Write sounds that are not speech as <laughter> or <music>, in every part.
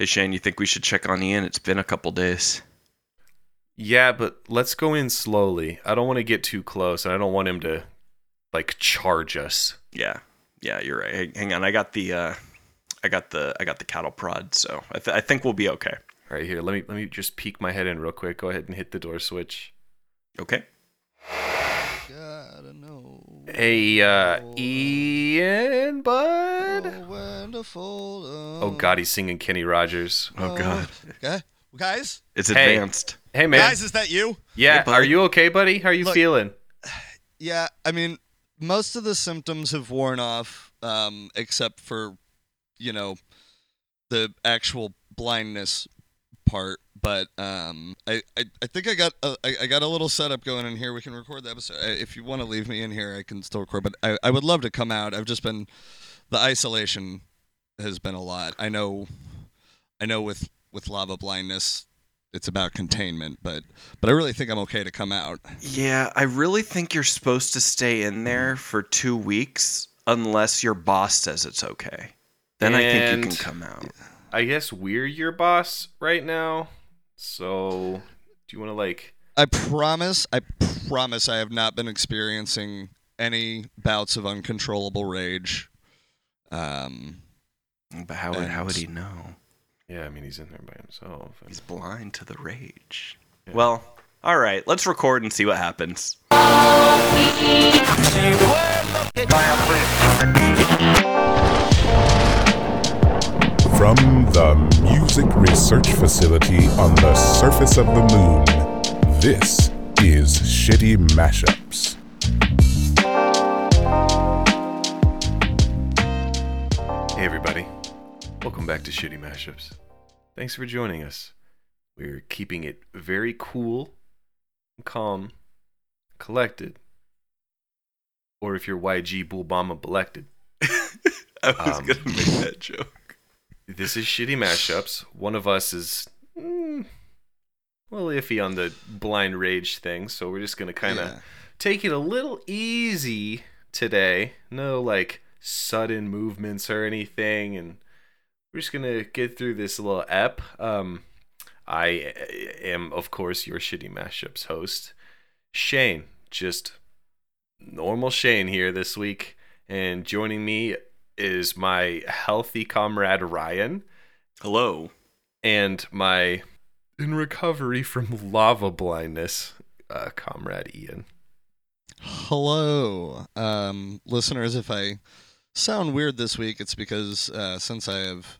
Hey Shane, you think we should check on Ian? It's been a couple days. Yeah, but let's go in slowly. I don't want to get too close, and I don't want him to like charge us. Yeah, yeah, you're right. Hey, hang on, I got the, uh, I got the, I got the cattle prod, so I, th- I think we'll be okay. All right, here. Let me let me just peek my head in real quick. Go ahead and hit the door switch. Okay. Gotta know. Hey, uh, Ian, bud. Oh. Oh God, he's singing Kenny Rogers. Oh God, Okay. Guys, it's Hey. advanced. Hey, man. guys, is that you? yeah, Hey, are you okay, buddy? How are you Look- feeling? Yeah, I mean, most of the symptoms have worn off, um, except for, you know, the actual blindness part. But um, I, I, I think I got a, I, I got a little setup going in here. We can record the episode. I- If you want to leave me in here, I can still record. But I, I would love to come out. I've just been the isolation has been a lot. I know, I know with with lava blindness, it's about containment. But but I really think I'm okay to come out. Yeah, I really think you're supposed to stay in there for two weeks unless your boss says it's okay. Then I think you can come out. I guess we're your boss right now. So, do you want to like? I promise, I promise I have not been experiencing any bouts of uncontrollable rage. Um, But how would how would he know? Yeah, I mean he's in there by himself. and- He's blind to the rage. Well, all right, let's record and see what happens. From the Music Research Facility on the surface of the moon, this is Shitty Mashups. Hey everybody, welcome back to Shitty Mashups. Thanks for joining us. We're keeping it very cool, calm, collected. Or if you're YG Bulbama elected. <laughs> I was Um, gonna make that joke. This is Shitty Mashups. One of us is mm, well iffy on the blind rage thing, so we're just gonna kind of yeah. take it a little easy today. No like sudden movements or anything, and we're just gonna get through this little ep. Um, I uh, am of course your shitty mashups host, Shane. Just normal Shane here this week, and joining me is my healthy comrade Ryan Hello. and my in recovery from lava blindness uh, comrade Ian. Hello, um, listeners. If I sound weird this week, it's because uh, since I have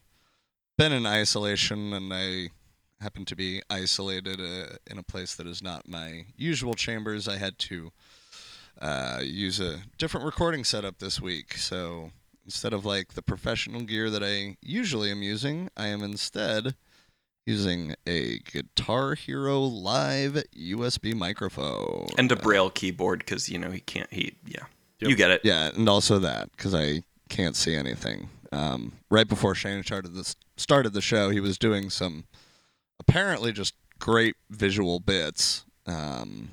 been in isolation and I happen to be isolated uh, in a place that is not my usual chambers, I had to uh, use a different recording setup this week. So instead of like the professional gear that I usually am using, I am instead using a Guitar Hero Live USB microphone. And a braille keyboard because you know he can't. He yeah. Yep. You get it. Yeah, and also that because I can't see anything. Um, right before Shane started this started the show, he was doing some apparently just great visual bits. Um,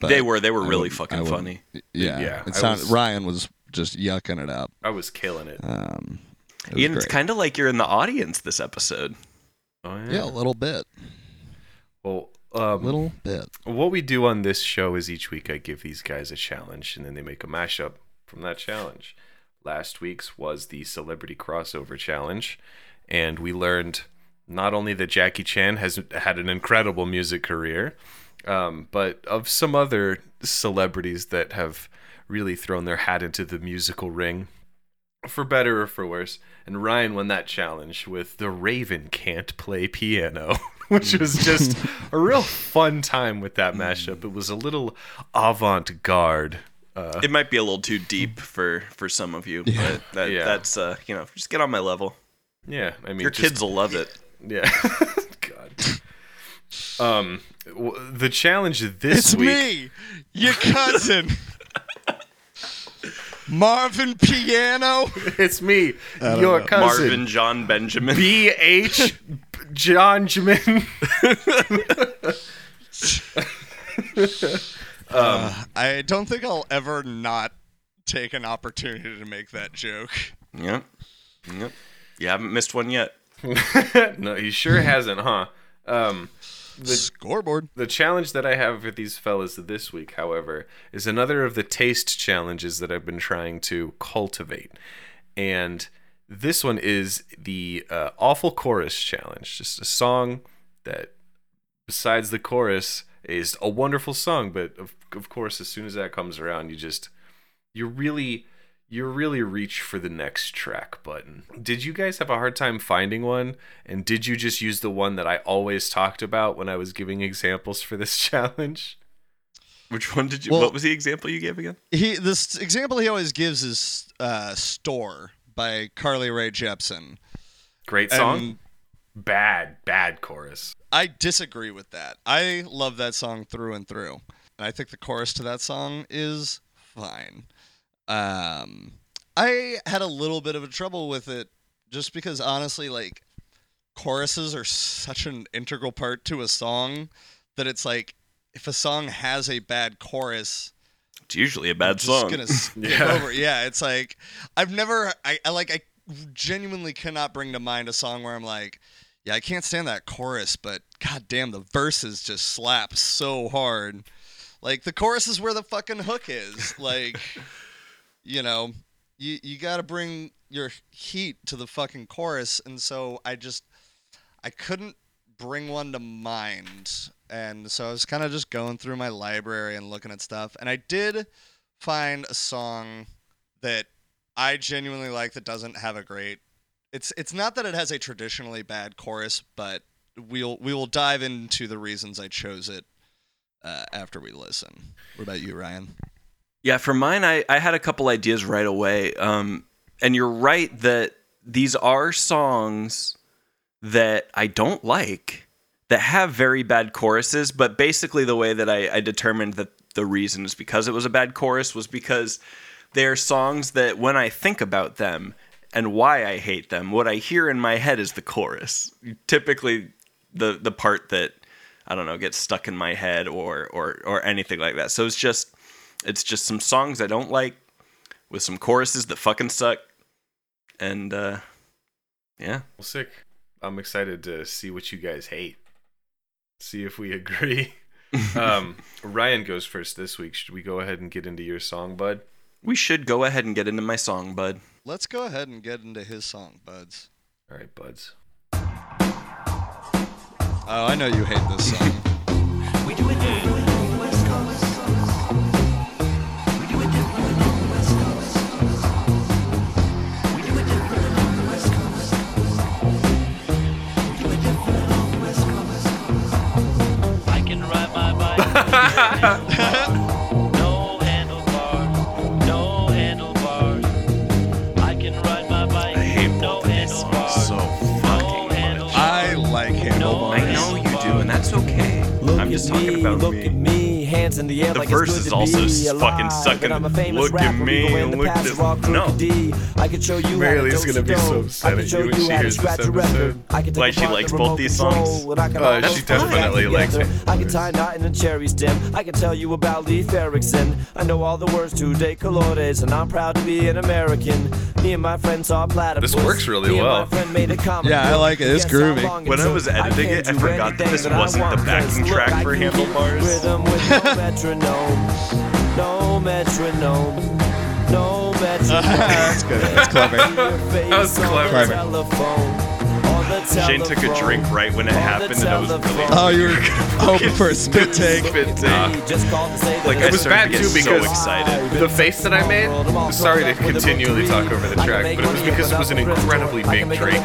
they were they were I really wouldn't- fucking wouldn't- funny. Yeah, Yeah, I It sounded was- Ryan was just yucking it up. I was killing it. Um, it was Ian, it's kind of like you're in the audience this episode. Oh yeah, a little bit, Well, a um, little bit. what we do on this show is each week I give these guys a challenge, and then they make a mashup from that challenge. Last week's was the celebrity crossover challenge, and we learned not only that Jackie Chan has had an incredible music career, um, but of some other celebrities that have really thrown their hat into the musical ring, for better or for worse. And Ryan won that challenge with The Raven Can't Play Piano, <laughs> which was just a real <laughs> fun time with that mashup. It was a little avant garde. Uh, It might be a little too deep for for some of you, Yeah. but that, Yeah. that's uh you know just get on my level. yeah, I mean, Your just- kids will love it. Yeah. <laughs> God. Um, w- the challenge this It's week. me, your cousin, Marvin Piano. It's me, your know. cousin, Marvin John Benjamin. B H John Jimin. <laughs> <laughs> Uh, I don't think I'll ever not take an opportunity to make that joke. Yep. Yep. You haven't missed one yet. <laughs> no, he sure hasn't, huh? Um, the Scoreboard. the challenge that I have with these fellas this week, however, is another of the taste challenges that I've been trying to cultivate, and this one is the uh, awful chorus challenge. Just a song that, besides the chorus, is a wonderful song, but of of course, as soon as that comes around, you just you're really you really reach for the next track button. Did you guys have a hard time finding one? And did you just use the one that I always talked about when I was giving examples for this <laughs> challenge? Which one did you? Well- what was the example you gave again? He this example he always gives is uh, "Store" by Carly Rae Jepsen. Great song. And bad, bad chorus. I disagree with that. I love that song through and through. And I think the chorus to that song is fine. Um, I had a little bit of a trouble with it just because honestly, like choruses are such an integral part to a song that it's like if a song has a bad chorus, It's usually a bad song. <laughs> Yeah. over. Yeah, it's like I've never I, I like I genuinely cannot bring to mind a song where I'm like, yeah, I can't stand that chorus, but god damn the verses just slap so hard. Like the chorus is where the fucking hook is. Like <laughs> you know, you you got to bring your heat to the fucking chorus and so I just I couldn't bring one to mind. And so I was kind of just going through my library and looking at stuff. And I did find a song that I genuinely like that doesn't have a great it's it's not that it has a traditionally bad chorus, but we'll we will dive into the reasons I chose it uh, after we listen. What about you, Ryan? Yeah, for mine, I, I had a couple ideas right away. Um, and you're right that these are songs that I don't like that have very bad choruses. But basically, the way that I, I determined that the reason is because it was a bad chorus was because they're songs that when I think about them and why I hate them, what I hear in my head is the chorus. Typically, the the part that I don't know gets stuck in my head or or or anything like that. So it's just it's just some songs I don't like with some choruses that fucking suck. And uh yeah. Well, sick. I'm excited to see what you guys hate. See if we <laughs> agree. <laughs> um, Ryan goes first this week. Should we go ahead and get into your song, bud? We should go ahead and get into my song, bud. Let's go ahead and get into his song, buds. All right, buds. Oh, I know you hate this song. We do it no handlebars. No handlebars. I can ride my bike. I hate no both these songs so fucking much. I like handlebars. I know you do, and that's okay. Look I'm just at talking me, about look me. at me, hands in the air The like verse it's is to also be s- fucking sucking, And I'm a famous "Look at me, even when the look past at- are all No. crooked D. I can show you Bailey's how to gonna be so dope. upset I can at show you when she hears this scratch a episode. I can take Why she likes both these songs? and I can Uh, she definitely likes together. it. I can tie a knot in a cherry stem. I can tell you about Leif Erikson. I know all the words to De Colores, and I'm proud to be an American. Me and my friends saw platypus. This works really Me well. my friend made a comic Yeah, I like it. It's Guess groovy. When I was editing it, I forgot that this wasn't the want, backing 'cause look, track for can keep Handlebars. Rhythm with no metronome. No metronome. No metronome. That's good. That's clever. That was clever. Shane took a drink right when it happened, and it was really Oh, you were <laughs> hoping for a spit take. spit take. To say Like, it's I It was started bad to get too so because excited. the face that I made. Sorry to continually talk over the track, but it was because it was an incredibly big drink.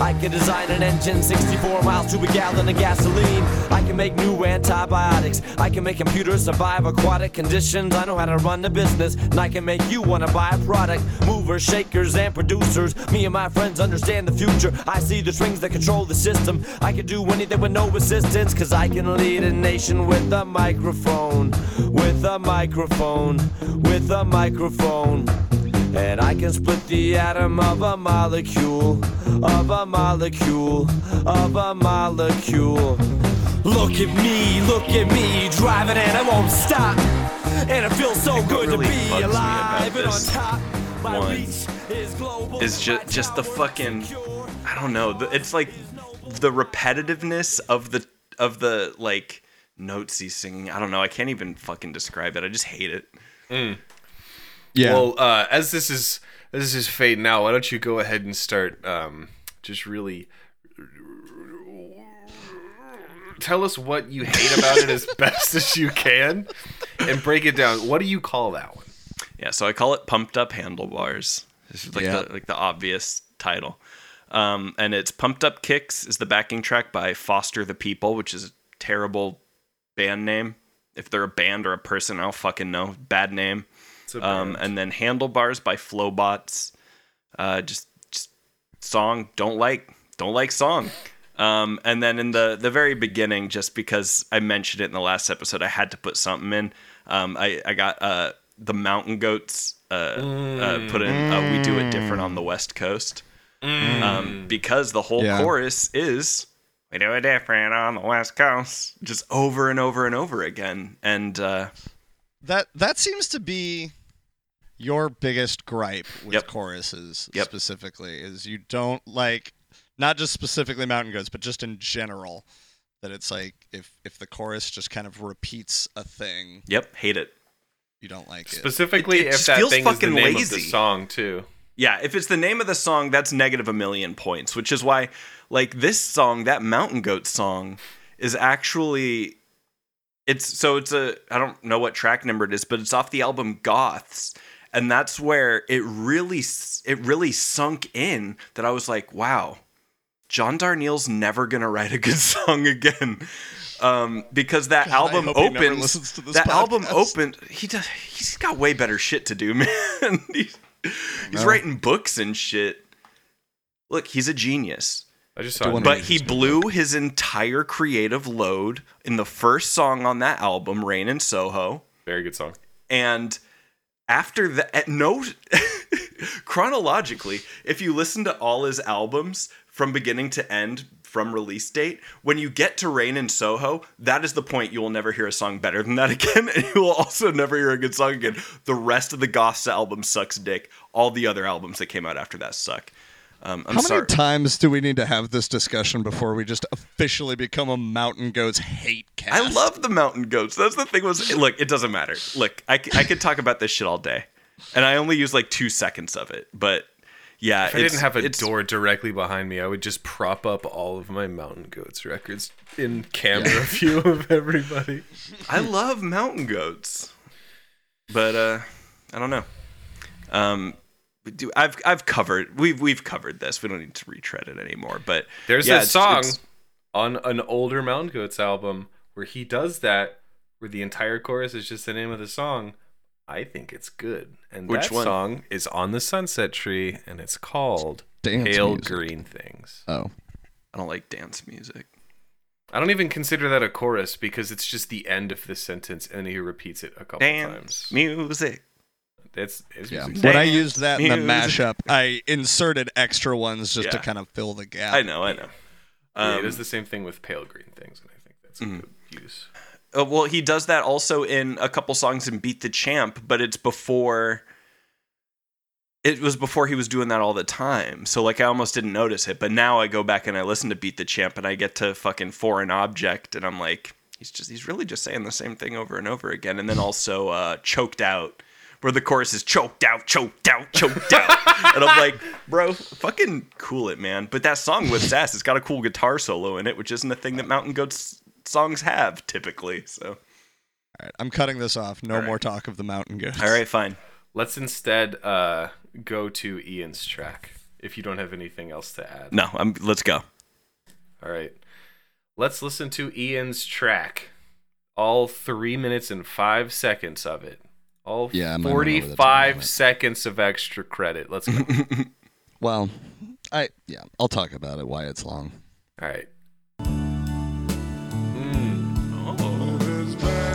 I can design an engine 64 miles to a gallon of gasoline. I can make new antibiotics. I can make computers survive aquatic conditions. I know how to run the business, and I can make you want to buy a product. Movers, shakers, and producers. Me and my friends understand the future. I see the strings that control the system. I can do anything with no resistance, cause I can lead a nation with a microphone. With a microphone. With a microphone. And I can split the atom of a molecule, of a molecule, of a molecule. Look at me, look at me, driving and I won't stop. And it feels so good really to be bugs me about alive and on top. My one reach is global. is ju- just the fucking- secure. I I don't know. It's like the repetitiveness of the of the like notes he's singing. I don't know. I can't even fucking describe it. I just hate it. Yeah. Well, uh, as this is as this is fading out, why don't you go ahead and start um, just really tell us what you hate about it as <laughs> best as you can, and break it down. What do you call that one? Yeah, so I call it Pumped Up Handlebars. This is like Yeah. the like the obvious title. Um, and it's Pumped Up Kicks is the backing track by Foster the People, which is a terrible band name. If they're a band or a person, I don't fucking know. Bad name. Um, and then Handlebars by Flobots. Uh, just, just song don't like don't like song. Um, and then in the the very beginning, just because I mentioned it in the last episode, I had to put something in. Um, I I got uh, the Mountain Goats uh, uh, put in. Uh, we do it different on the West Coast um, because the whole Yeah. chorus is we do it different on the West Coast, just over and over and over again. And uh, that that seems to be your biggest gripe with Yep. choruses Yep. specifically is you don't like not just specifically mountain goats but just in general that it's like if if the chorus just kind of repeats a thing yep, hate it. you don't like it Specifically, It- it if just that feels thing is the fucking name of the song too. Yeah, if it's the name of the song, that's negative a million points, which is why, like, this song, that Mountain Goat song, is actually. It's so it's a I don't know what track number it is, but it's off the album Goths, and that's where it really it really sunk in that I was like, wow, John Darnielle's never gonna write a good <laughs> song again, um, because that God, album hope he never opens. listens to this that album opened. He does. He's got way better shit to do, <laughs> man. <laughs> he's he's writing books and shit. Look, he's a genius. I just saw. wanna But he his new blew his entire creative load in the first song on that album, Rain in Soho. Very good song. And after that, at no, <laughs> chronologically, if you listen to all his albums from beginning to end, from release date, when you get to Rain in Soho, that is the point you will never hear a song better than that <laughs> again, and you will also never hear a good song again. The rest of the Goths album sucks dick. All the other albums that came out after that suck. Um, I'm how sorry. many times do we need to have this discussion before we just officially become a mountain goats hate cast I love the mountain goats. That's the thing. Was look, it doesn't matter. Look, I, I could talk about this shit all day, and I only use like two seconds of it. But yeah, If I didn't have a it's- door directly behind me, I would just prop up all of my Mountain Goats records in camera view of everybody. I love mountain goats, but uh, I don't know. Um, we do I've I've covered we've we've covered this. We don't need to retread it anymore. But There's yeah, a it's- song it's- on an older Mountain Goats album where he does that, where the entire chorus is just the name of the song. I think it's good. And Which that one? song is on the Sunset Tree, and it's called Dance Pale music. Green Things. oh I don't like dance music. I don't even consider that a chorus because it's just the end of the sentence, and he repeats it a couple Dance times. music. It's, it's yeah music. when i used that in the mashup i inserted extra ones just to kind of fill the gap I know. I know. Yeah, Um, it is the same thing with Pale Green Things, and I think that's a Mm. good use. Uh, well, he does that also in a couple songs in Beat the Champ, but it's before. It was before he was doing that all the time. So, like, I almost didn't notice it. But now I go back and I listen to Beat the Champ and I get to fucking Foreign Object and I'm like, he's just, he's really just saying the same thing over and over again. And then also uh, Choked Out, where the chorus is choked out, choked out, choked out. <laughs> and I'm like, bro, fucking cool it, man. But that song with Sass, it's got a cool guitar solo in it, which isn't a thing that Mountain Goats songs have typically. So. all right i'm cutting this off no All right. more talk of the mountain goats All right, fine. Let's instead uh, go to Ian's track if you don't have anything else to add. No, I'm. Let's go. All right. Let's listen to Ian's track. All three minutes and five seconds of it. All Yeah, I might run over the time 45 seconds of extra credit. Let's go. <laughs> well i yeah i'll talk about it why it's long All right.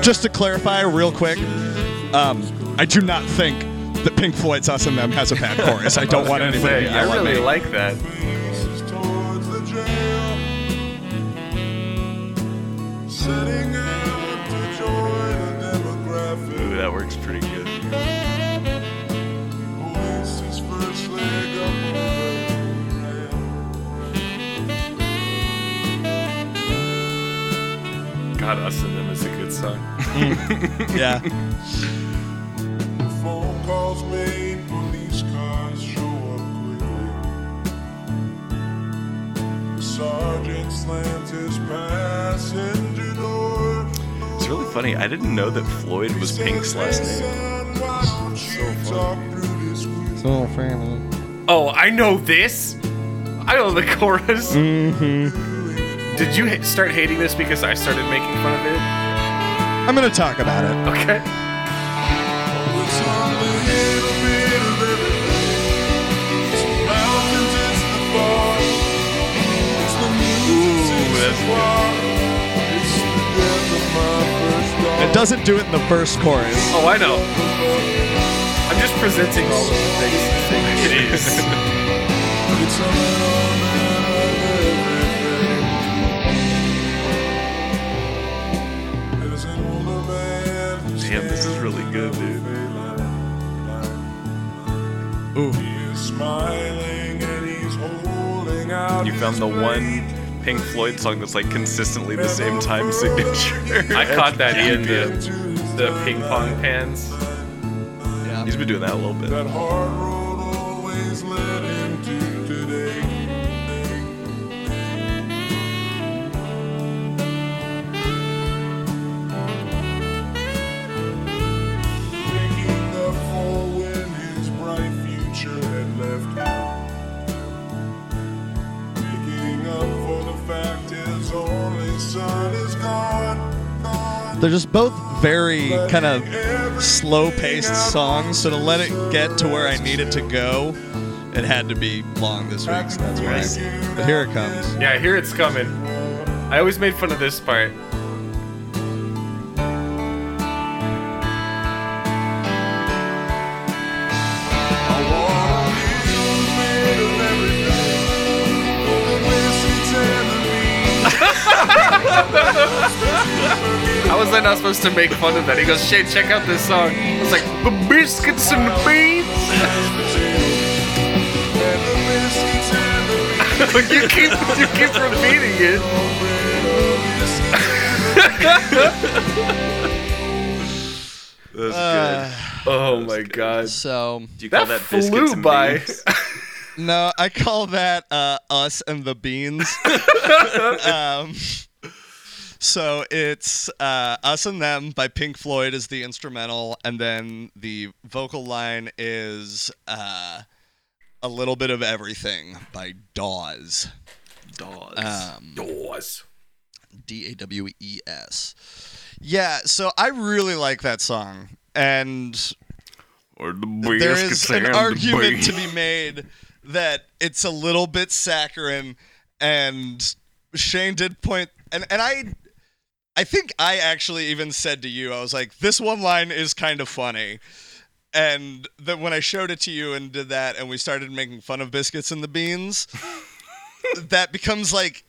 Just to clarify real quick um, i do not think that pink floyd's us and them has a bad chorus i <laughs> don't want I was anybody gonna say, I really me. like that. towards the jail. Setting out to join a demographic. Ooh, that works pretty God, us and them is a good song. Yeah. Phone calls made, police cars show up quickly. The sergeant slams his passenger door. It's really funny. I didn't know that Floyd was Pink's last name. So funny. Oh, I know this. I know the chorus. Mm-hmm. Did you ha- start hating this because I started making fun of it? I'm gonna talk about it. Okay. It doesn't do it in the first chorus. Oh, I know. I'm just presenting all of the things. <laughs> It is. Ooh. Smiling and he's holding out You found the one Pink Floyd song that's like consistently the same time signature. <laughs> I caught that in the, the ping pong pans. Yeah. He's been doing that a little bit. They're just both very kind of slow paced songs, so to let it get to where I need it to go, it had to be long this week, so that's why. But here it comes. Yeah, here it's coming. I always made fun of this part. How was I not supposed to make fun of that? He goes, Shay, check out this song. It's like, the biscuits and the beans. <laughs> you keep you keep repeating it. <laughs> That's Uh, Oh my god. so. Do you call That, that, biscuits flew and by. beans? <laughs> no, I call that uh, us and the beans. um, so it's uh, us and them by Pink Floyd is the instrumental, and then the vocal line is uh, a little bit of everything by Dawes. Dawes. Um, Doors. D A W E S. Yeah, so I really like that song, and the there is an argument to be made that it's a little bit saccharine, and Shane did point, and and I, I think I actually even said to you, I was like, this one line is kind of funny. And then when I showed it to you and did that, and we started making fun of biscuits and the beans, <laughs> that becomes like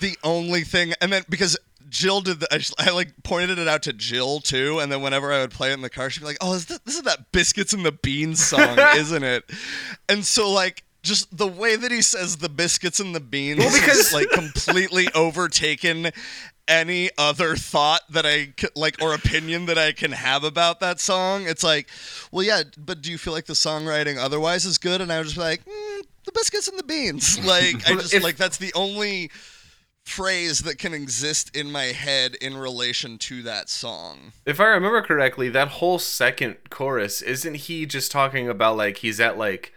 the only thing. And then because Jill did, the, I, I like pointed it out to Jill too, and then whenever I would play it in the car, she'd be like, "Oh, is this, this is that biscuits and the beans song, <laughs> isn't it?" And so like. Just the way that he says the biscuits and the beans Well, because- is like completely <laughs> overtaken any other thought that I like or opinion that I can have about that song. It's like, well, yeah, but do you feel like the songwriting otherwise is good? And I would just be like, mm, the biscuits and the beans. <laughs> Like, I just if- like that's the only phrase that can exist in my head in relation to that song. If I remember correctly, that whole second chorus isn't he just talking about like he's at like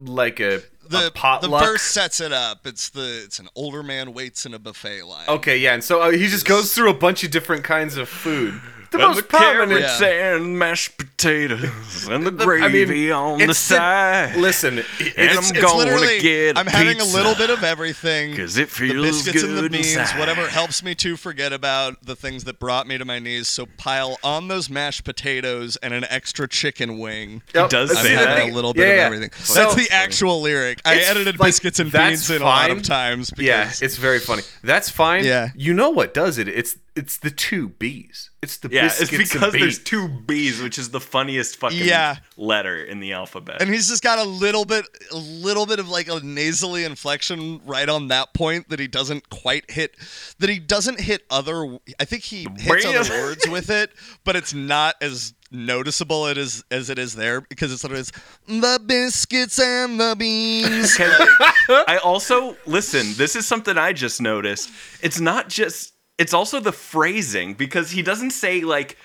like a, a The the verse sets it up. It's the it's an older man waits in a buffet line. Okay, yeah, and so uh, he just goes through a bunch of different kinds of food. The and most the prominent. carrots and mashed potatoes and the The- I mean, gravy on the it's the- side. Listen, it- and it's, I'm It's gonna literally, get a I'm having a little bit of everything. Cause it feels the biscuits good and the beans, inside. whatever helps me to forget about the things that brought me to my knees. So pile on those mashed potatoes and an extra chicken wing. Yep, does I'm say that. a little bit yeah, of yeah. everything. So- that's the actual lyric. I It's edited like, biscuits and that's beans in a lot of times. Because, Yeah, it's very funny. That's fine. Yeah. You know what does it? It's it's the two B's. It's the Yeah, it's because there's two B's, which is the funniest fucking Yeah. letter in the alphabet. And he's just got a little bit, a little bit of like a nasally inflection right on that point that he doesn't quite hit. That he doesn't hit other. I think he hits other words with it, but it's not as noticeable it is as it is there because it's literally the biscuits and the beans. <laughs> I also listen. This is something I just noticed. It's not just. It's also the phrasing because he doesn't say like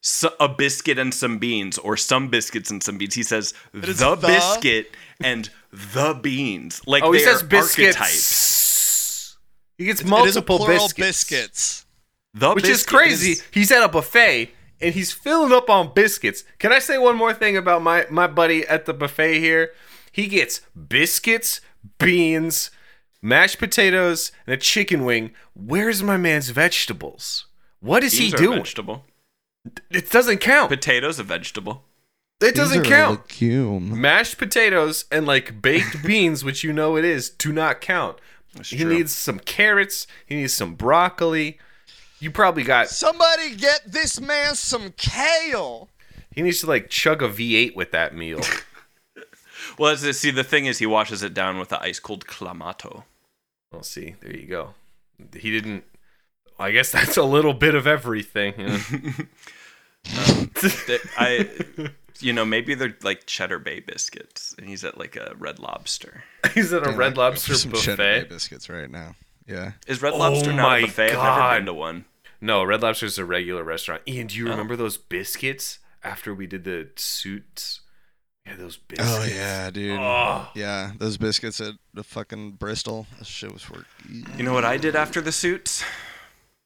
"So- a biscuit and some beans or some biscuits and some beans. He says the, the- biscuit and the beans. Like Oh, he says are biscuits. archetypes. He gets it is a multiple plural biscuits, biscuits. The which is biscuit crazy. He's at a buffet and he's filling up on biscuits. Can I say one more thing about my my buddy at the buffet here? He gets biscuits, beans, mashed potatoes, and a chicken wing. Where's my man's vegetables? What is Beans he are a doing? vegetable. It doesn't count. Potatoes a vegetable. It doesn't count. Legume. Mashed potatoes and like baked <laughs> beans, which you know it is, do not count. he true. needs some carrots. He needs some broccoli. You probably got. Somebody get this man some kale. He needs to like chug a V8 with that meal. <laughs> Well, as see, the thing is, he washes it down with the ice cold clamato. Well, see, there you go. He didn't. I guess that's a little bit of everything. you know? That <laughs> um, I, you know, maybe they're like Cheddar Bay biscuits, and he's at like a Red Lobster. <laughs> He's at a Red Lobster some Cheddar Bay biscuits right now. Yeah. Is Red Oh Lobster not my a buffet? I've never been to one. No, Red Lobster is a regular restaurant. Ian, do you Oh. remember those biscuits after we did the suits? Yeah, those biscuits. Oh yeah, dude. Oh. Yeah, those biscuits at the fucking Bristol. That shit was for. You know what I did after the suits?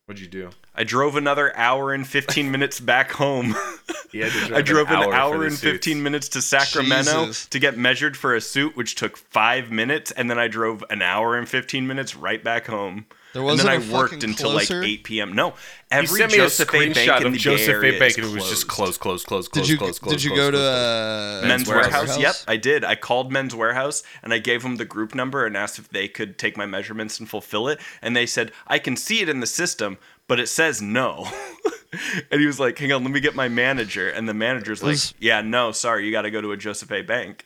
What'd you do? I drove another hour and 15 minutes back home. <laughs> <laughs> He had to drive I drove an for hour, the and suits. 15 minutes to Sacramento Jesus. to get measured for a suit, which took five minutes, and then I drove an hour and 15 minutes right back home. There and then wasn't I a worked until closer? like 8 p.m. No, He every sent me Joseph a A. Bank screenshot in of the Joseph Bay A. Area Bank, and it was just closed. close, close, close, Did close, you close, close. did you close, go to uh, Men's Wearhouse. Yep, I did. I called Men's Wearhouse and I gave them the group number and asked if they could take my measurements and fulfill it. And they said, I can see it in the system, but it says no. <laughs> and he was like, Hang on, let me get my manager. And the manager's like, Yeah, no, sorry, you got to go to a Joseph A. Bank.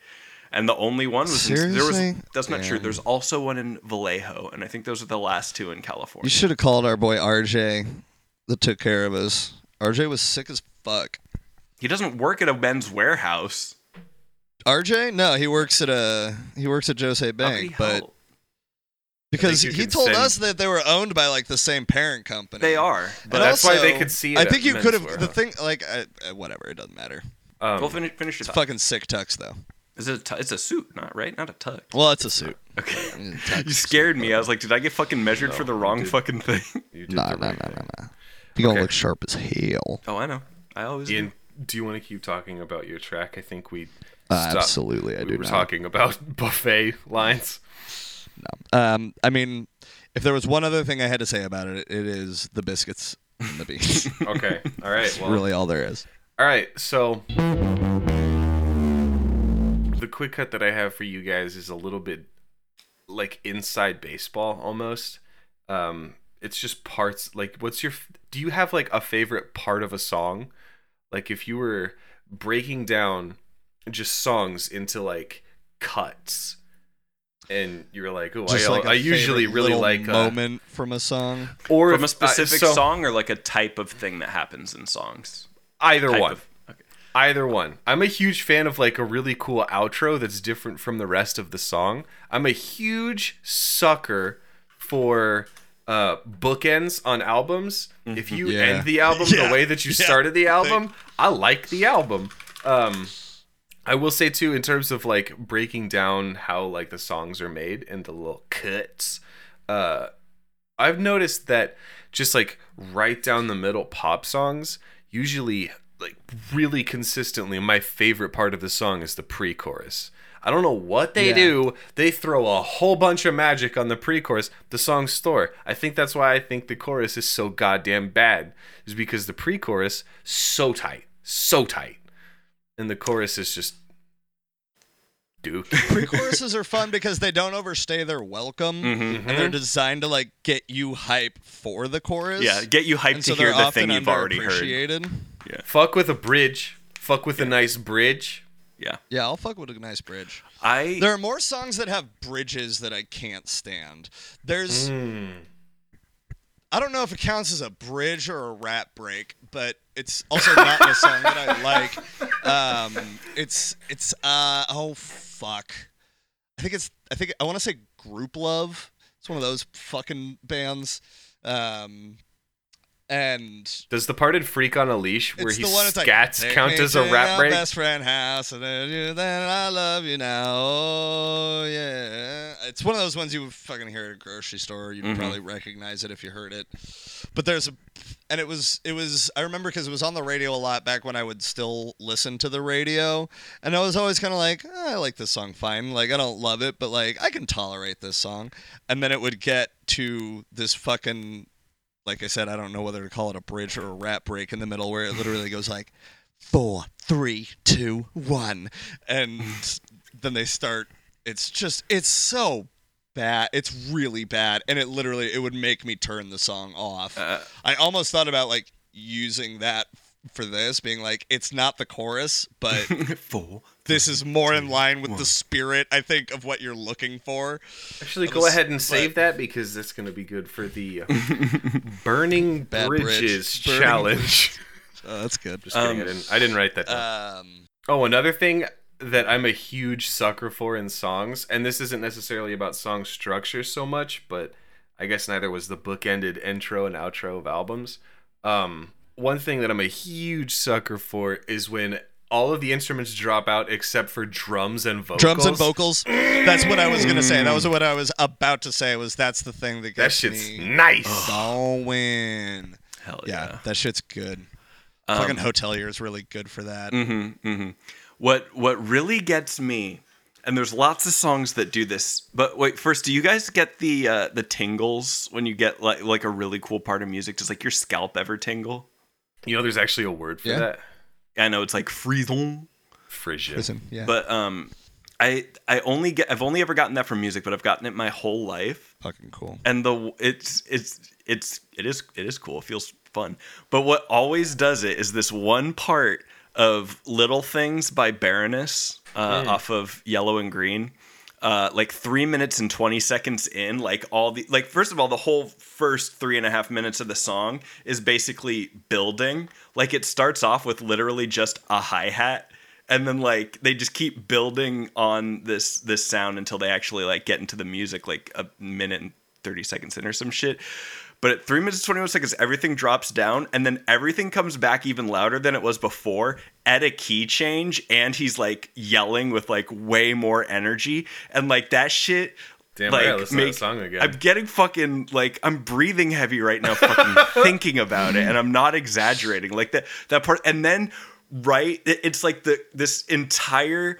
And the only one was in, there was Seriously? that's not true. There's also one in Vallejo, and I think those are the last two in California. You should have called our boy RJ that took care of us. RJ was sick as fuck. He doesn't work at a men's wearhouse. RJ? No, he works at a he works at Jose How could Bank, but help? because he told send- us that they were owned by like the same parent company. they are. And But that's why they could see it I think you could have the thing like I, uh, whatever. It doesn't matter. Um, we'll finish, finish your It's talk. fucking sick tux though. Is it a it's a suit, not right? Not a tux. Well, it's a suit. <laughs> Okay. You scared me. I was like, did I get fucking measured No, for the you wrong did. fucking thing? you did Nah, the nah, right nah, thing. nah, nah. You gonna Okay. look sharp as hell. Oh, I know. I always Ian, do you want to keep talking about your track? I think we Uh, stopped- absolutely, I we do were not. talking about <laughs> buffet lines. Um, I mean, if there was one other thing I had to say about it, it is the biscuits and the beans. <laughs> Okay, all right. Well, really, all there is. All right, so the quick cut that I have for you guys is a little bit like inside baseball almost. Um, it's just parts. Like, what's your? Do you have like a favorite part of a song? Like, if you were breaking down just songs into like cuts, and you were like, "Oh, I, like a I usually really little like uh, moment from a song. or from a if- uh, specific so song or like a type of thing that happens in songs. Either Type one. of- okay. Either one. I'm a huge fan of like a really cool outro that's different from the rest of the song. I'm a huge sucker for uh bookends on albums. If you Yeah. end the album <laughs> Yeah. the way that you Yeah. started the album, I like the album. Um I will say too in terms of like breaking down how like the songs are made and the little cuts. Uh I've noticed that just like right down the middle pop songs usually like really consistently my favorite part of the song is the pre-chorus. I don't know what they Yeah. do. They throw a whole bunch of magic on the pre-chorus. The song's store. I think that's why I think the chorus is so goddamn bad. Is because the pre-chorus so tight, so tight, and the chorus is just Duke. <laughs> Pre-choruses are fun because they don't overstay their welcome, Mm-hmm. and they're designed to like get you hype for the chorus. Yeah, get you hyped and to so hear the thing you've already heard. Underappreciated. Fuck with a bridge. Fuck with a nice bridge. Yeah, Yeah, I'll fuck with a nice bridge. I There are more songs that have bridges that I can't stand. There's Hmm. I don't know if it counts as a bridge or a rap break, but it's also not a song that I <laughs> like. Um, it's it's uh oh fuck. I think it's I think I want to say Grouplove. It's one of those fucking bands. Um, and Does the part in Freak on a Leash where he that's like scats count as a rap break? Best friend house, and then I love you now. Oh yeah, it's one of those ones you would fucking hear at a grocery store. You'd Mm-hmm. probably recognize it if you heard it. But there's a, and it was it was I remember because it was on the radio a lot back when I would still listen to the radio, and I was always kind of like "Eh, I like this song fine. Like I don't love it, but like I can tolerate this song. And then it would get to this fucking like I said, I don't know whether to call it a bridge or a rap break in the middle where it literally goes like four, three, two, one, and then they start. It's just it's so bad. It's really bad, and it literally it would make me turn the song off. Uh, I almost thought about like using that for this, being like it's not the chorus, but <laughs> full. this is more in line with the spirit I think of what you're looking for. Actually, go the ahead s- and save that because that's going to be good for the uh, <laughs> Burning Bad bridge. Bridges Burning challenge. <laughs> Oh, that's good. Just kidding. I, Um, didn't, I didn't write that down. Um, Oh, another thing that I'm a huge sucker for in songs, and this isn't necessarily about song structure so much, but I guess neither was the bookended intro and outro of albums. Um, one thing that I'm a huge sucker for is when all of the instruments drop out except for drums and vocals. drums and vocals. That's what I was gonna say. That was what I was about to say. Was that's the thing that gets me. That gets shit's me nice. going. Hell Yeah, yeah. that shit's good. Um, Fucking Hotelier is really good for that. Mm-hmm, mm-hmm. What what really gets me, and there's lots of songs that do this. But wait, first, do you guys get the uh, the tingles when you get like like a really cool part of music? Does like your scalp ever tingle? You know, there's actually a word for Yeah. that. I know it's like frisson, Frigid. Listen, yeah, but um, I I only get I've only ever gotten that from music, but I've gotten it my whole life. fucking cool. and the it's it's it's it is it is cool. It feels fun. But what always does it is this one part of "Little Things" by Baroness uh, off of Yellow and Green. Uh, like three minutes and 20 seconds in like all the like first of all the whole first three and a half minutes of the song is basically building. Like it starts off with literally just a hi-hat and then like they just keep building on this this sound until they actually like get into the music like a minute and 30 seconds in or some shit but at 3 minutes and 21 seconds everything drops down and then everything comes back even louder than it was before at a key change and he's like yelling with like way more energy and like that shit Damn, like gotta listen to that make, song again. I'm getting fucking like I'm breathing heavy right now, fucking <laughs> thinking about it, and I'm not exaggerating. Like that that part, and then right, it- it's like the this entire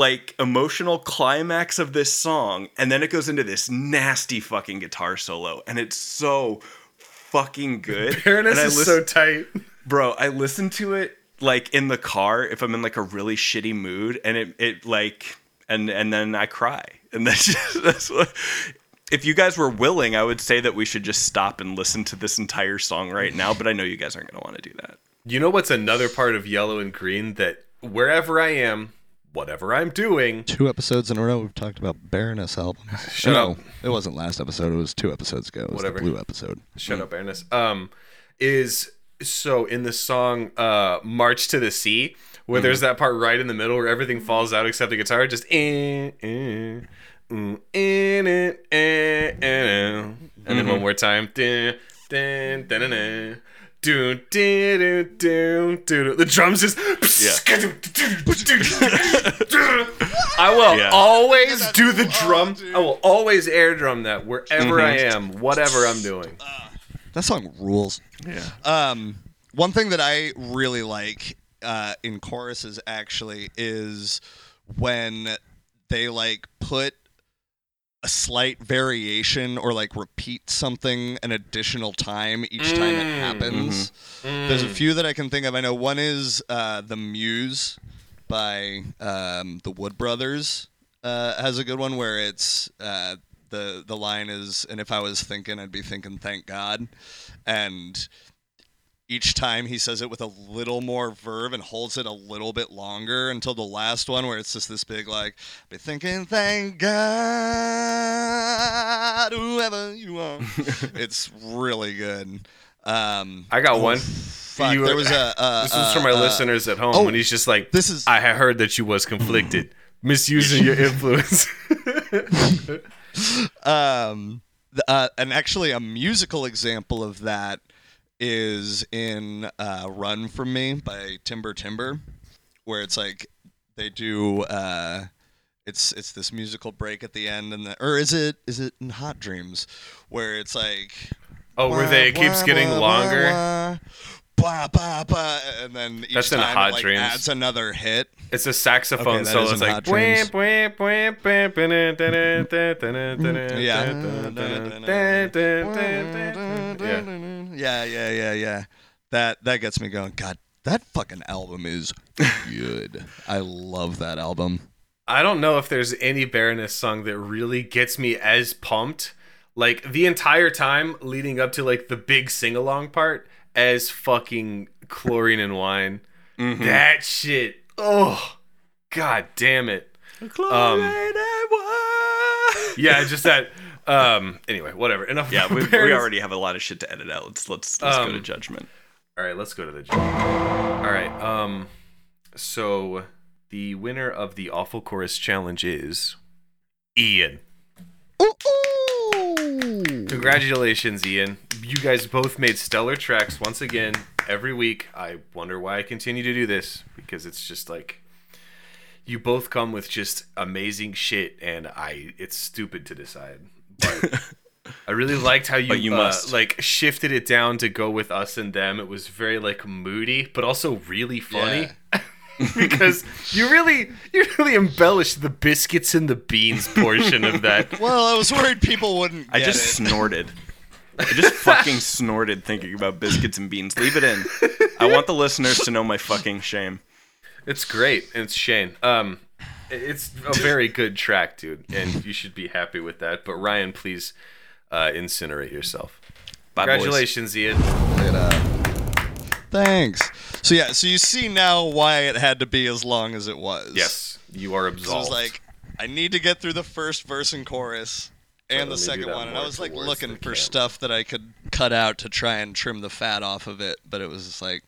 like emotional climax of this song, and then it goes into this nasty fucking guitar solo, and it's so fucking <laughs> good. Baroness and I is lis- so tight. bro i listen to it like in the car if i'm in like a really shitty mood and it, it like and and then i cry <laughs> and that's just, that's what if you guys were willing i would say that we should just stop and listen to this entire song right now but i know you guys aren't going to want to do that You know what's another part of yellow and green that wherever I am, whatever I'm doing, Two episodes in a row, we've talked about Baroness albums. Shut no, up. it wasn't last episode. It was two episodes ago. It was Whatever. the blue episode. shut up, Baroness. Um, is so in the song uh "March to the Sea," where there's mm-hmm. that part right in the middle where everything falls out except the guitar, just in mm, in it, and then mm-hmm. one more time, dun, dun, dun. Do, do, do, do, do. The drums just. yeah. I will Yeah. always do the drum. I will always air drum that wherever I am, whatever I'm doing. That song rules. yeah Um, one thing that I really like uh, in choruses actually is when they like put a slight variation or like repeat something an additional time each time it happens. There's a few that I can think of. I know one is uh, the Muse by um, the Wood Brothers uh, has a good one where it's uh, the the line is, "And if I was thinking, I'd be thinking, thank God," and each time he says it with a little more verve and holds it a little bit longer until the last one where it's just this big like be thinking thank god whoever you are <laughs> it's really good um I got oh, one. fuck, You- there was a <laughs> uh, This is for my uh, uh, listeners at home oh, when he's just like, this is- I had heard that you was conflicted, <laughs> misusing your influence. um uh, and actually a musical example of that is in uh, run from me by timber timber where it's like they do uh it's it's this musical break at the end and the, or is it is it in hot dreams where it's like oh, where they it keeps getting longer. Blah, blah, blah, and then each That's in time Hot it, like, Dreams. adds another hit. It's a saxophone Okay, that solo. is It's in like Hot Dreams. "Bwah, bwah, bwah, bwah, bwah, bwah, Yeah. Yeah. Yeah, yeah, yeah, yeah. That that gets me going. God, that fucking album is good. I love that album. I don't know if there's any Baroness song that really gets me as pumped, like the entire time leading up to like the big sing along part, as fucking chlorine and wine. That shit. Oh, god damn it. Chlorine Um, yeah, just that. Um. Anyway, whatever. Enough. Yeah, we, we already have a lot of shit to edit out. Let's let's let's go to Um, judgment. All right, let's go to the gym. All right. Um, so the winner of the awful chorus challenge is Ian. Congratulations, Ian. You guys both made stellar tracks once again every week. I wonder why I continue to do this because it's just like you both come with just amazing shit, and I it's stupid to decide. But <laughs> I really liked how you, you uh, must. like shifted it down to go with us and them. It was very like moody, but also really funny. <laughs> because you really you really embellished the biscuits and the beans portion of that. <laughs> Well, I was worried people wouldn't. I just it. snorted. I just fucking snorted thinking about biscuits and beans. Leave it in. I want the listeners to know my fucking shame. It's great. It's Shane. Um, it's a <laughs> very good track, dude, and you should be happy with that. But Ryan, please uh, incinerate yourself. Bye, boys. Congratulations, Ian. Thanks. So yeah, so you see now why it had to be as long as it was. Yes, you are it absolved. was like I need to get through the first verse and chorus and the second one, and I was like looking for stuff that I could cut out to try and trim the fat off of it, but it was just like,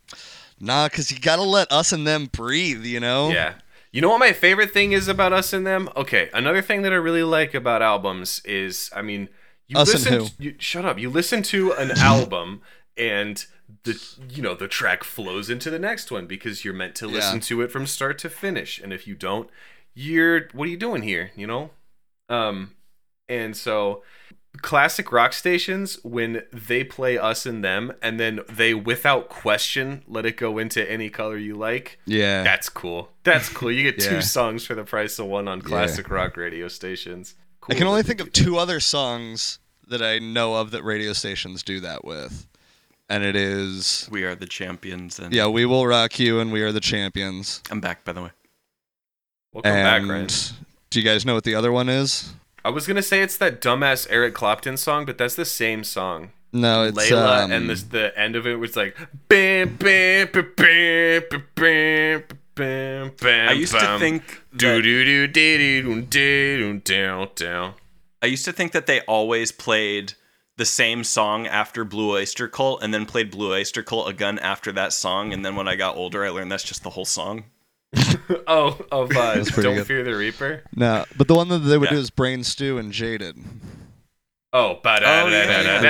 nah, because you gotta let us and them breathe, you know? Yeah. You know what my favorite thing is about us and them? Okay, another thing that I really like about albums is, I mean, you Us listen. You, shut up. You listen to an <laughs> album and the you know the track flows into the next one because you're meant to listen Yeah. to it from start to finish. And if you don't, you're what are you doing here? You know, um, and so classic rock stations when they play us and them and then they without question let it go into any color you like Yeah. that's cool. That's cool. You get two songs for the price of one on classic rock radio stations. Cool I can only think of two other songs that I know of that radio stations do that with and it is We are the champions. And yeah, we will rock you, and we are the champions. I'm back, by the way. Welcome and back, right? Do you guys know what the other one is? I was gonna say it's that dumbass Eric Clapton song, but that's the same song. No, it's Layla, um, and this, the end of it was like. Bam, bam, bam, bam, bam, bam, bam, I used to think. Do do do do do do down down. I used to think that they always played the same song after Blue Oyster Cult, and then played Blue Oyster Cult again after that song. And then when I got older, I learned that's just the whole song. <laughs> Oh, of uh, Don't good. Fear the Reaper. No, but the one that they would Yeah. do is Brain Stew and Jaded. Oh, ba da Oh, da yeah, yeah,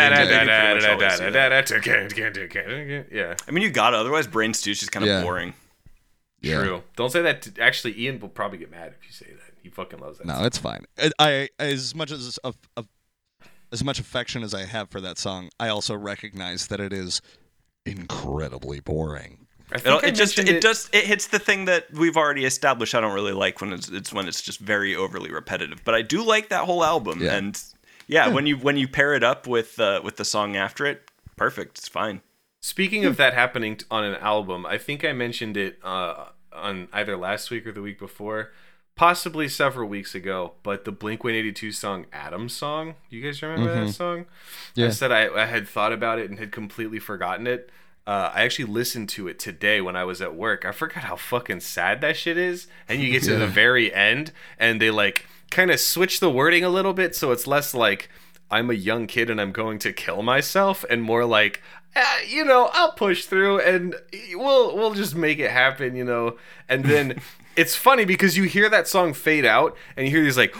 yeah. Yeah, I mean, you got it. Otherwise, Brain Stew's just kind of Yeah. boring. true. Don't say that. To, actually, Ian will probably get mad if you say that. He fucking loves that. No, it's fine. I, I as much as of, of, as much affection as I have for that song, I also recognize that it is incredibly boring. I It, think I it just mentioned it, does it hits the thing that we've already established. I don't really like when it's it's when it's just very overly repetitive. But I do like that whole album. Yeah. And yeah, when you when you pair it up with uh, with the song after it, perfect. It's fine. Speaking of that happening on an album, I think I mentioned it uh, on either last week or the week before, possibly several weeks ago, but the Blink 182 song Adam song. You guys remember that song? Mm-hmm. Yeah. I said I, I had thought about it and had completely forgotten it. Uh, I actually listened to it today when I was at work. I forgot how fucking sad that shit is. And you get to the <laughs> very end and they like kind of switch the wording a little bit so it's less like I'm a young kid and I'm going to kill myself and more like uh, you know, I'll push through and we'll we'll just make it happen, you know. And then <laughs> it's funny because you hear that song fade out and you hear these like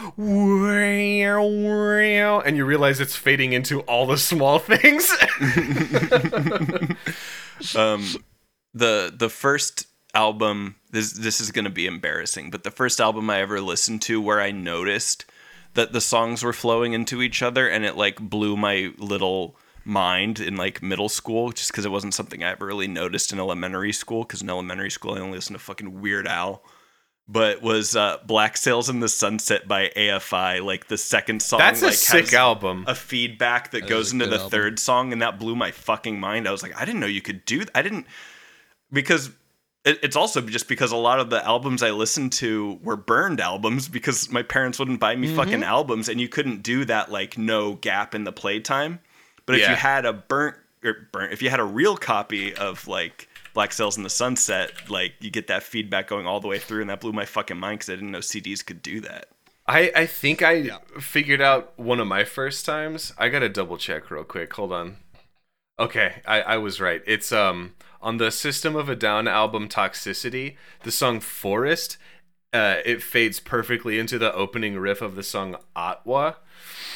and you realize it's fading into all the small <laughs> things. <laughs> um, the the first album this this is going to be embarrassing, but the first album I ever listened to where I noticed that the songs were flowing into each other and it like blew my little mind in like middle school just because it wasn't something I ever really noticed in elementary school because in elementary school I only listened to fucking Weird Al. But was uh, Black Sails in the Sunset by AFI like the second song? That's a like, sick has album. A feedback that, goes into the album. third song, and that blew my fucking mind. I was like, I didn't know you could do. Th- I didn't because it, it's also just because a lot of the albums I listened to were burned albums because my parents wouldn't buy me fucking albums, and you couldn't do that like no gap in the playtime. But if you had a burnt or burnt, if you had a real copy of like Black Sails in the Sunset, like you get that feedback going all the way through, and that blew my fucking mind because I didn't know CDs could do that. I, I think I figured out one of my first times. I gotta double check real quick. Hold on. Okay, I, I was right. It's um on the System of a Down album Toxicity, the song Forest, uh, it fades perfectly into the opening riff of the song Atwa.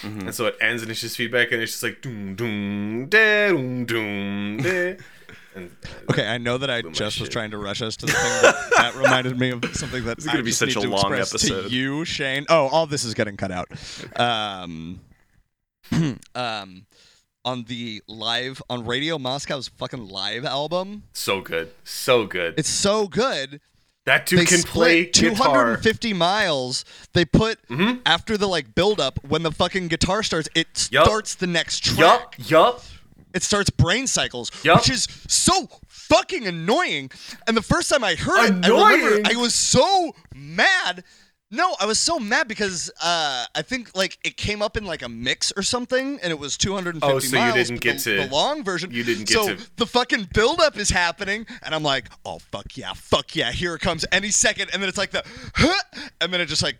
And so it ends and it's just feedback and it's just like doom doom de doom doom de. <laughs> And uh, Okay, I know that I just was trying to rush us to the thing, but that <laughs> reminded me of something that is gonna I be such a to long episode. To you, Shane. Oh, all this is getting cut out. Um, <clears throat> um, on the live on Radio Moscow's fucking live album, so good. So good. it's so good. that dude they can play split guitar. 250 miles. They put Mhm. after the like build up when the fucking guitar starts, it Yup. starts the next track. Yup, yup. It starts brain cycles, Yup. which is so fucking annoying. And the first time I heard it, I remember I was so mad. No, I was so mad because uh, I think like it came up in like a mix or something, and it was 250 Oh, so you didn't get the, to- the long version. you didn't get so to- the fucking buildup is happening, and I'm like, oh fuck yeah, fuck yeah, here it comes any second, and then it's like the, huh, <laughs> and then it just like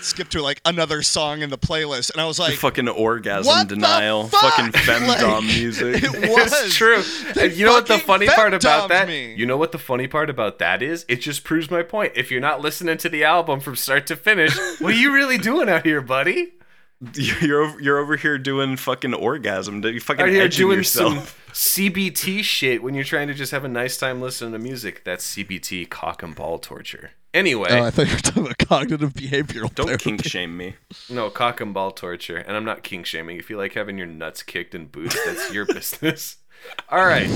skip to like another song in the playlist, and I was like, fucking orgasm What the denial, fuck? fucking <laughs> femdom Like, <laughs> music. It was It's true. They And you know what the funny part about that? me. You know what the funny part about that is? It just proves my point. If you're not listening to the album from start to finish, <laughs> what are you really doing out here, buddy? You're over, you're over here doing fucking orgasm. You fucking Out here edging doing yourself. some CBT shit when you're trying to just have a nice time listening to music. That's CBT cock and ball torture. Anyway, Oh, I thought you were talking about cognitive behavioral Don't therapy. kink shame me. no cock and ball torture, and I'm not kink shaming. If you like having your nuts kicked in boots, that's your <laughs> business. All right,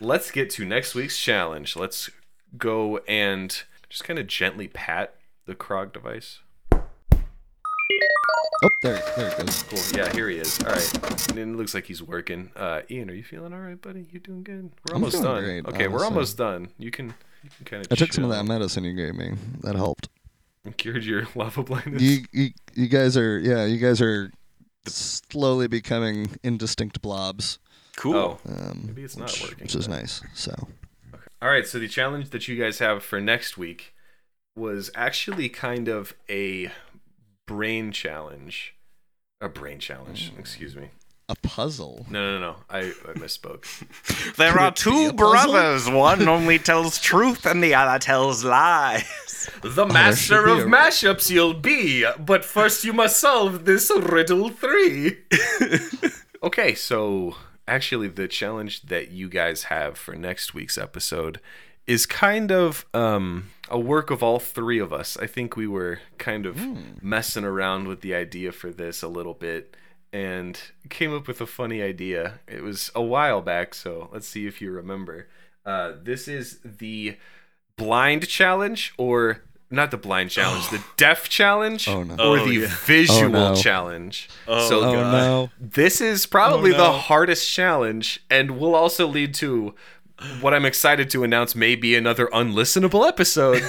let's get to next week's challenge. Let's go and just kind of gently pat the Krog device. Oh, there, there it goes. Cool. Yeah, here he is. All right. And it looks like he's working. Uh, Ian, are you feeling all right, buddy? You doing good? We're I'm almost done. great, okay, we're almost done. You can kind of. I took some of that medicine you gave me. That helped. Cured your <laughs> lava blindness. You, you, you guys are, yeah, you guys are slowly becoming indistinct blobs, Cool. Oh. um, Maybe it's not which, working which is then. nice. So, All right, so the challenge that you guys have for next week was actually kind of a brain challenge. A brain challenge, Mm. excuse me. A puzzle. No, no, no. I, I misspoke. <laughs> There Could are two a puzzle? brothers. One only tells truth and the other tells lies. <laughs> The should master of a- mashups you'll be, but first you must solve this riddle three. <laughs> okay, so actually, the challenge that you guys have for next week's episode is kind of um, a work of all three of us. I think we were kind of messing around with the idea for this a little bit and came up with a funny idea. It was a while back, so let's see if you remember. Uh, this is the blind challenge, or not the blind challenge, the <sighs> deaf challenge, Oh, no. or Oh, the yeah. visual Oh, no. challenge. Oh, so Oh no! this is probably Oh, the hardest challenge and will also lead to what I'm excited to announce may be another unlistenable episode.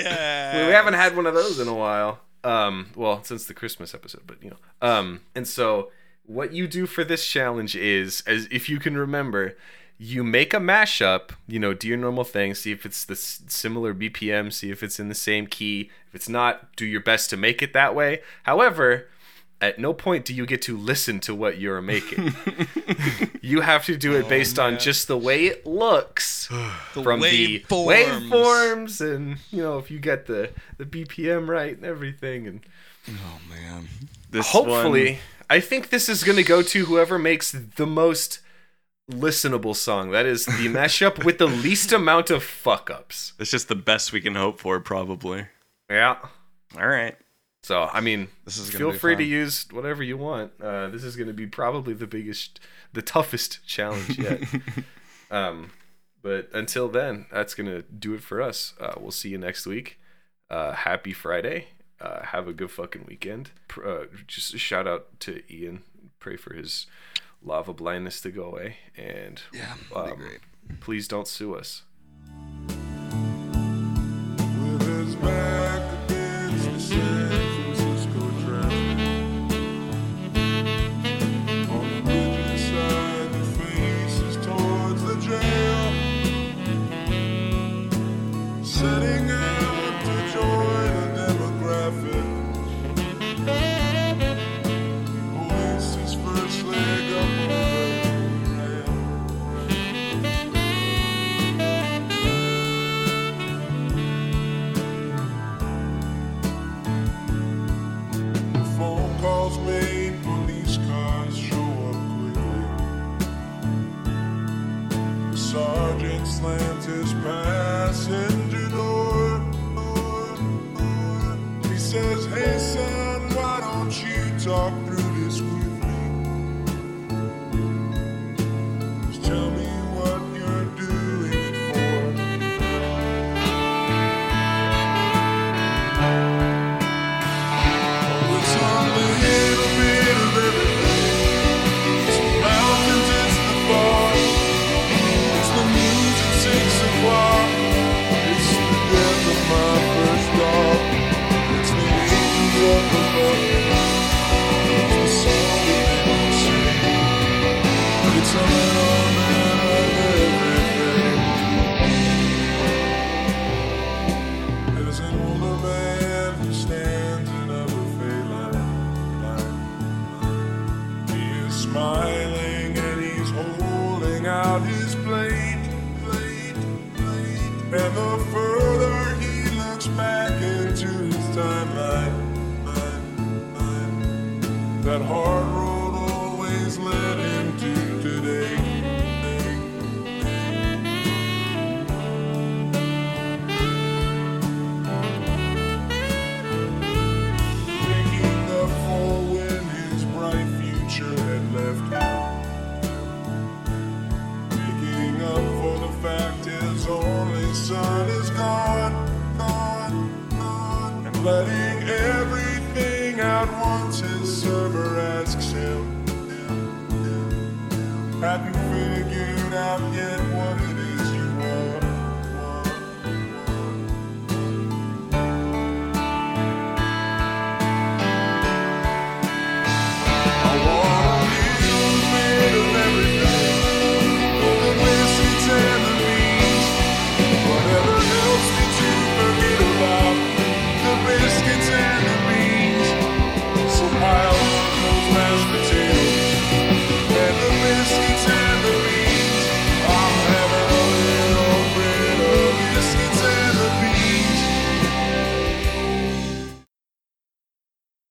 yeah. <laughs> <laughs> we haven't had one of those in a while. Um, well, since the Christmas episode, but you know. Um, and so what you do for this challenge is, as if you can remember, you make a mashup. You know, do your normal thing, see if it's the s- similar BPM, see if it's in the same key. If it's not, do your best to make it that way. However, at no point do you get to listen to what you're making. <laughs> you have to do it oh, based on just the way it looks <sighs> The from the waveforms. waveforms and you know if you get the the BPM right and everything and Oh man. This hopefully one- I think this is going to go to whoever makes the most listenable song. That is the <laughs> mashup with the least amount of fuck ups. it's just the best we can hope for, probably. Yeah. All right. So I mean, This is feel be free to use whatever you want. Uh, this is going to be probably the biggest, the toughest <laughs> challenge yet. <laughs> um, but until then, that's going to do it for us. Uh, we'll see you next week. Uh, happy Friday. Uh, have a good fucking weekend. Uh, just a shout out to Ian. Pray for his lava blindness to go away. And Yeah, that'd um, be great. please don't sue us. With his back against the San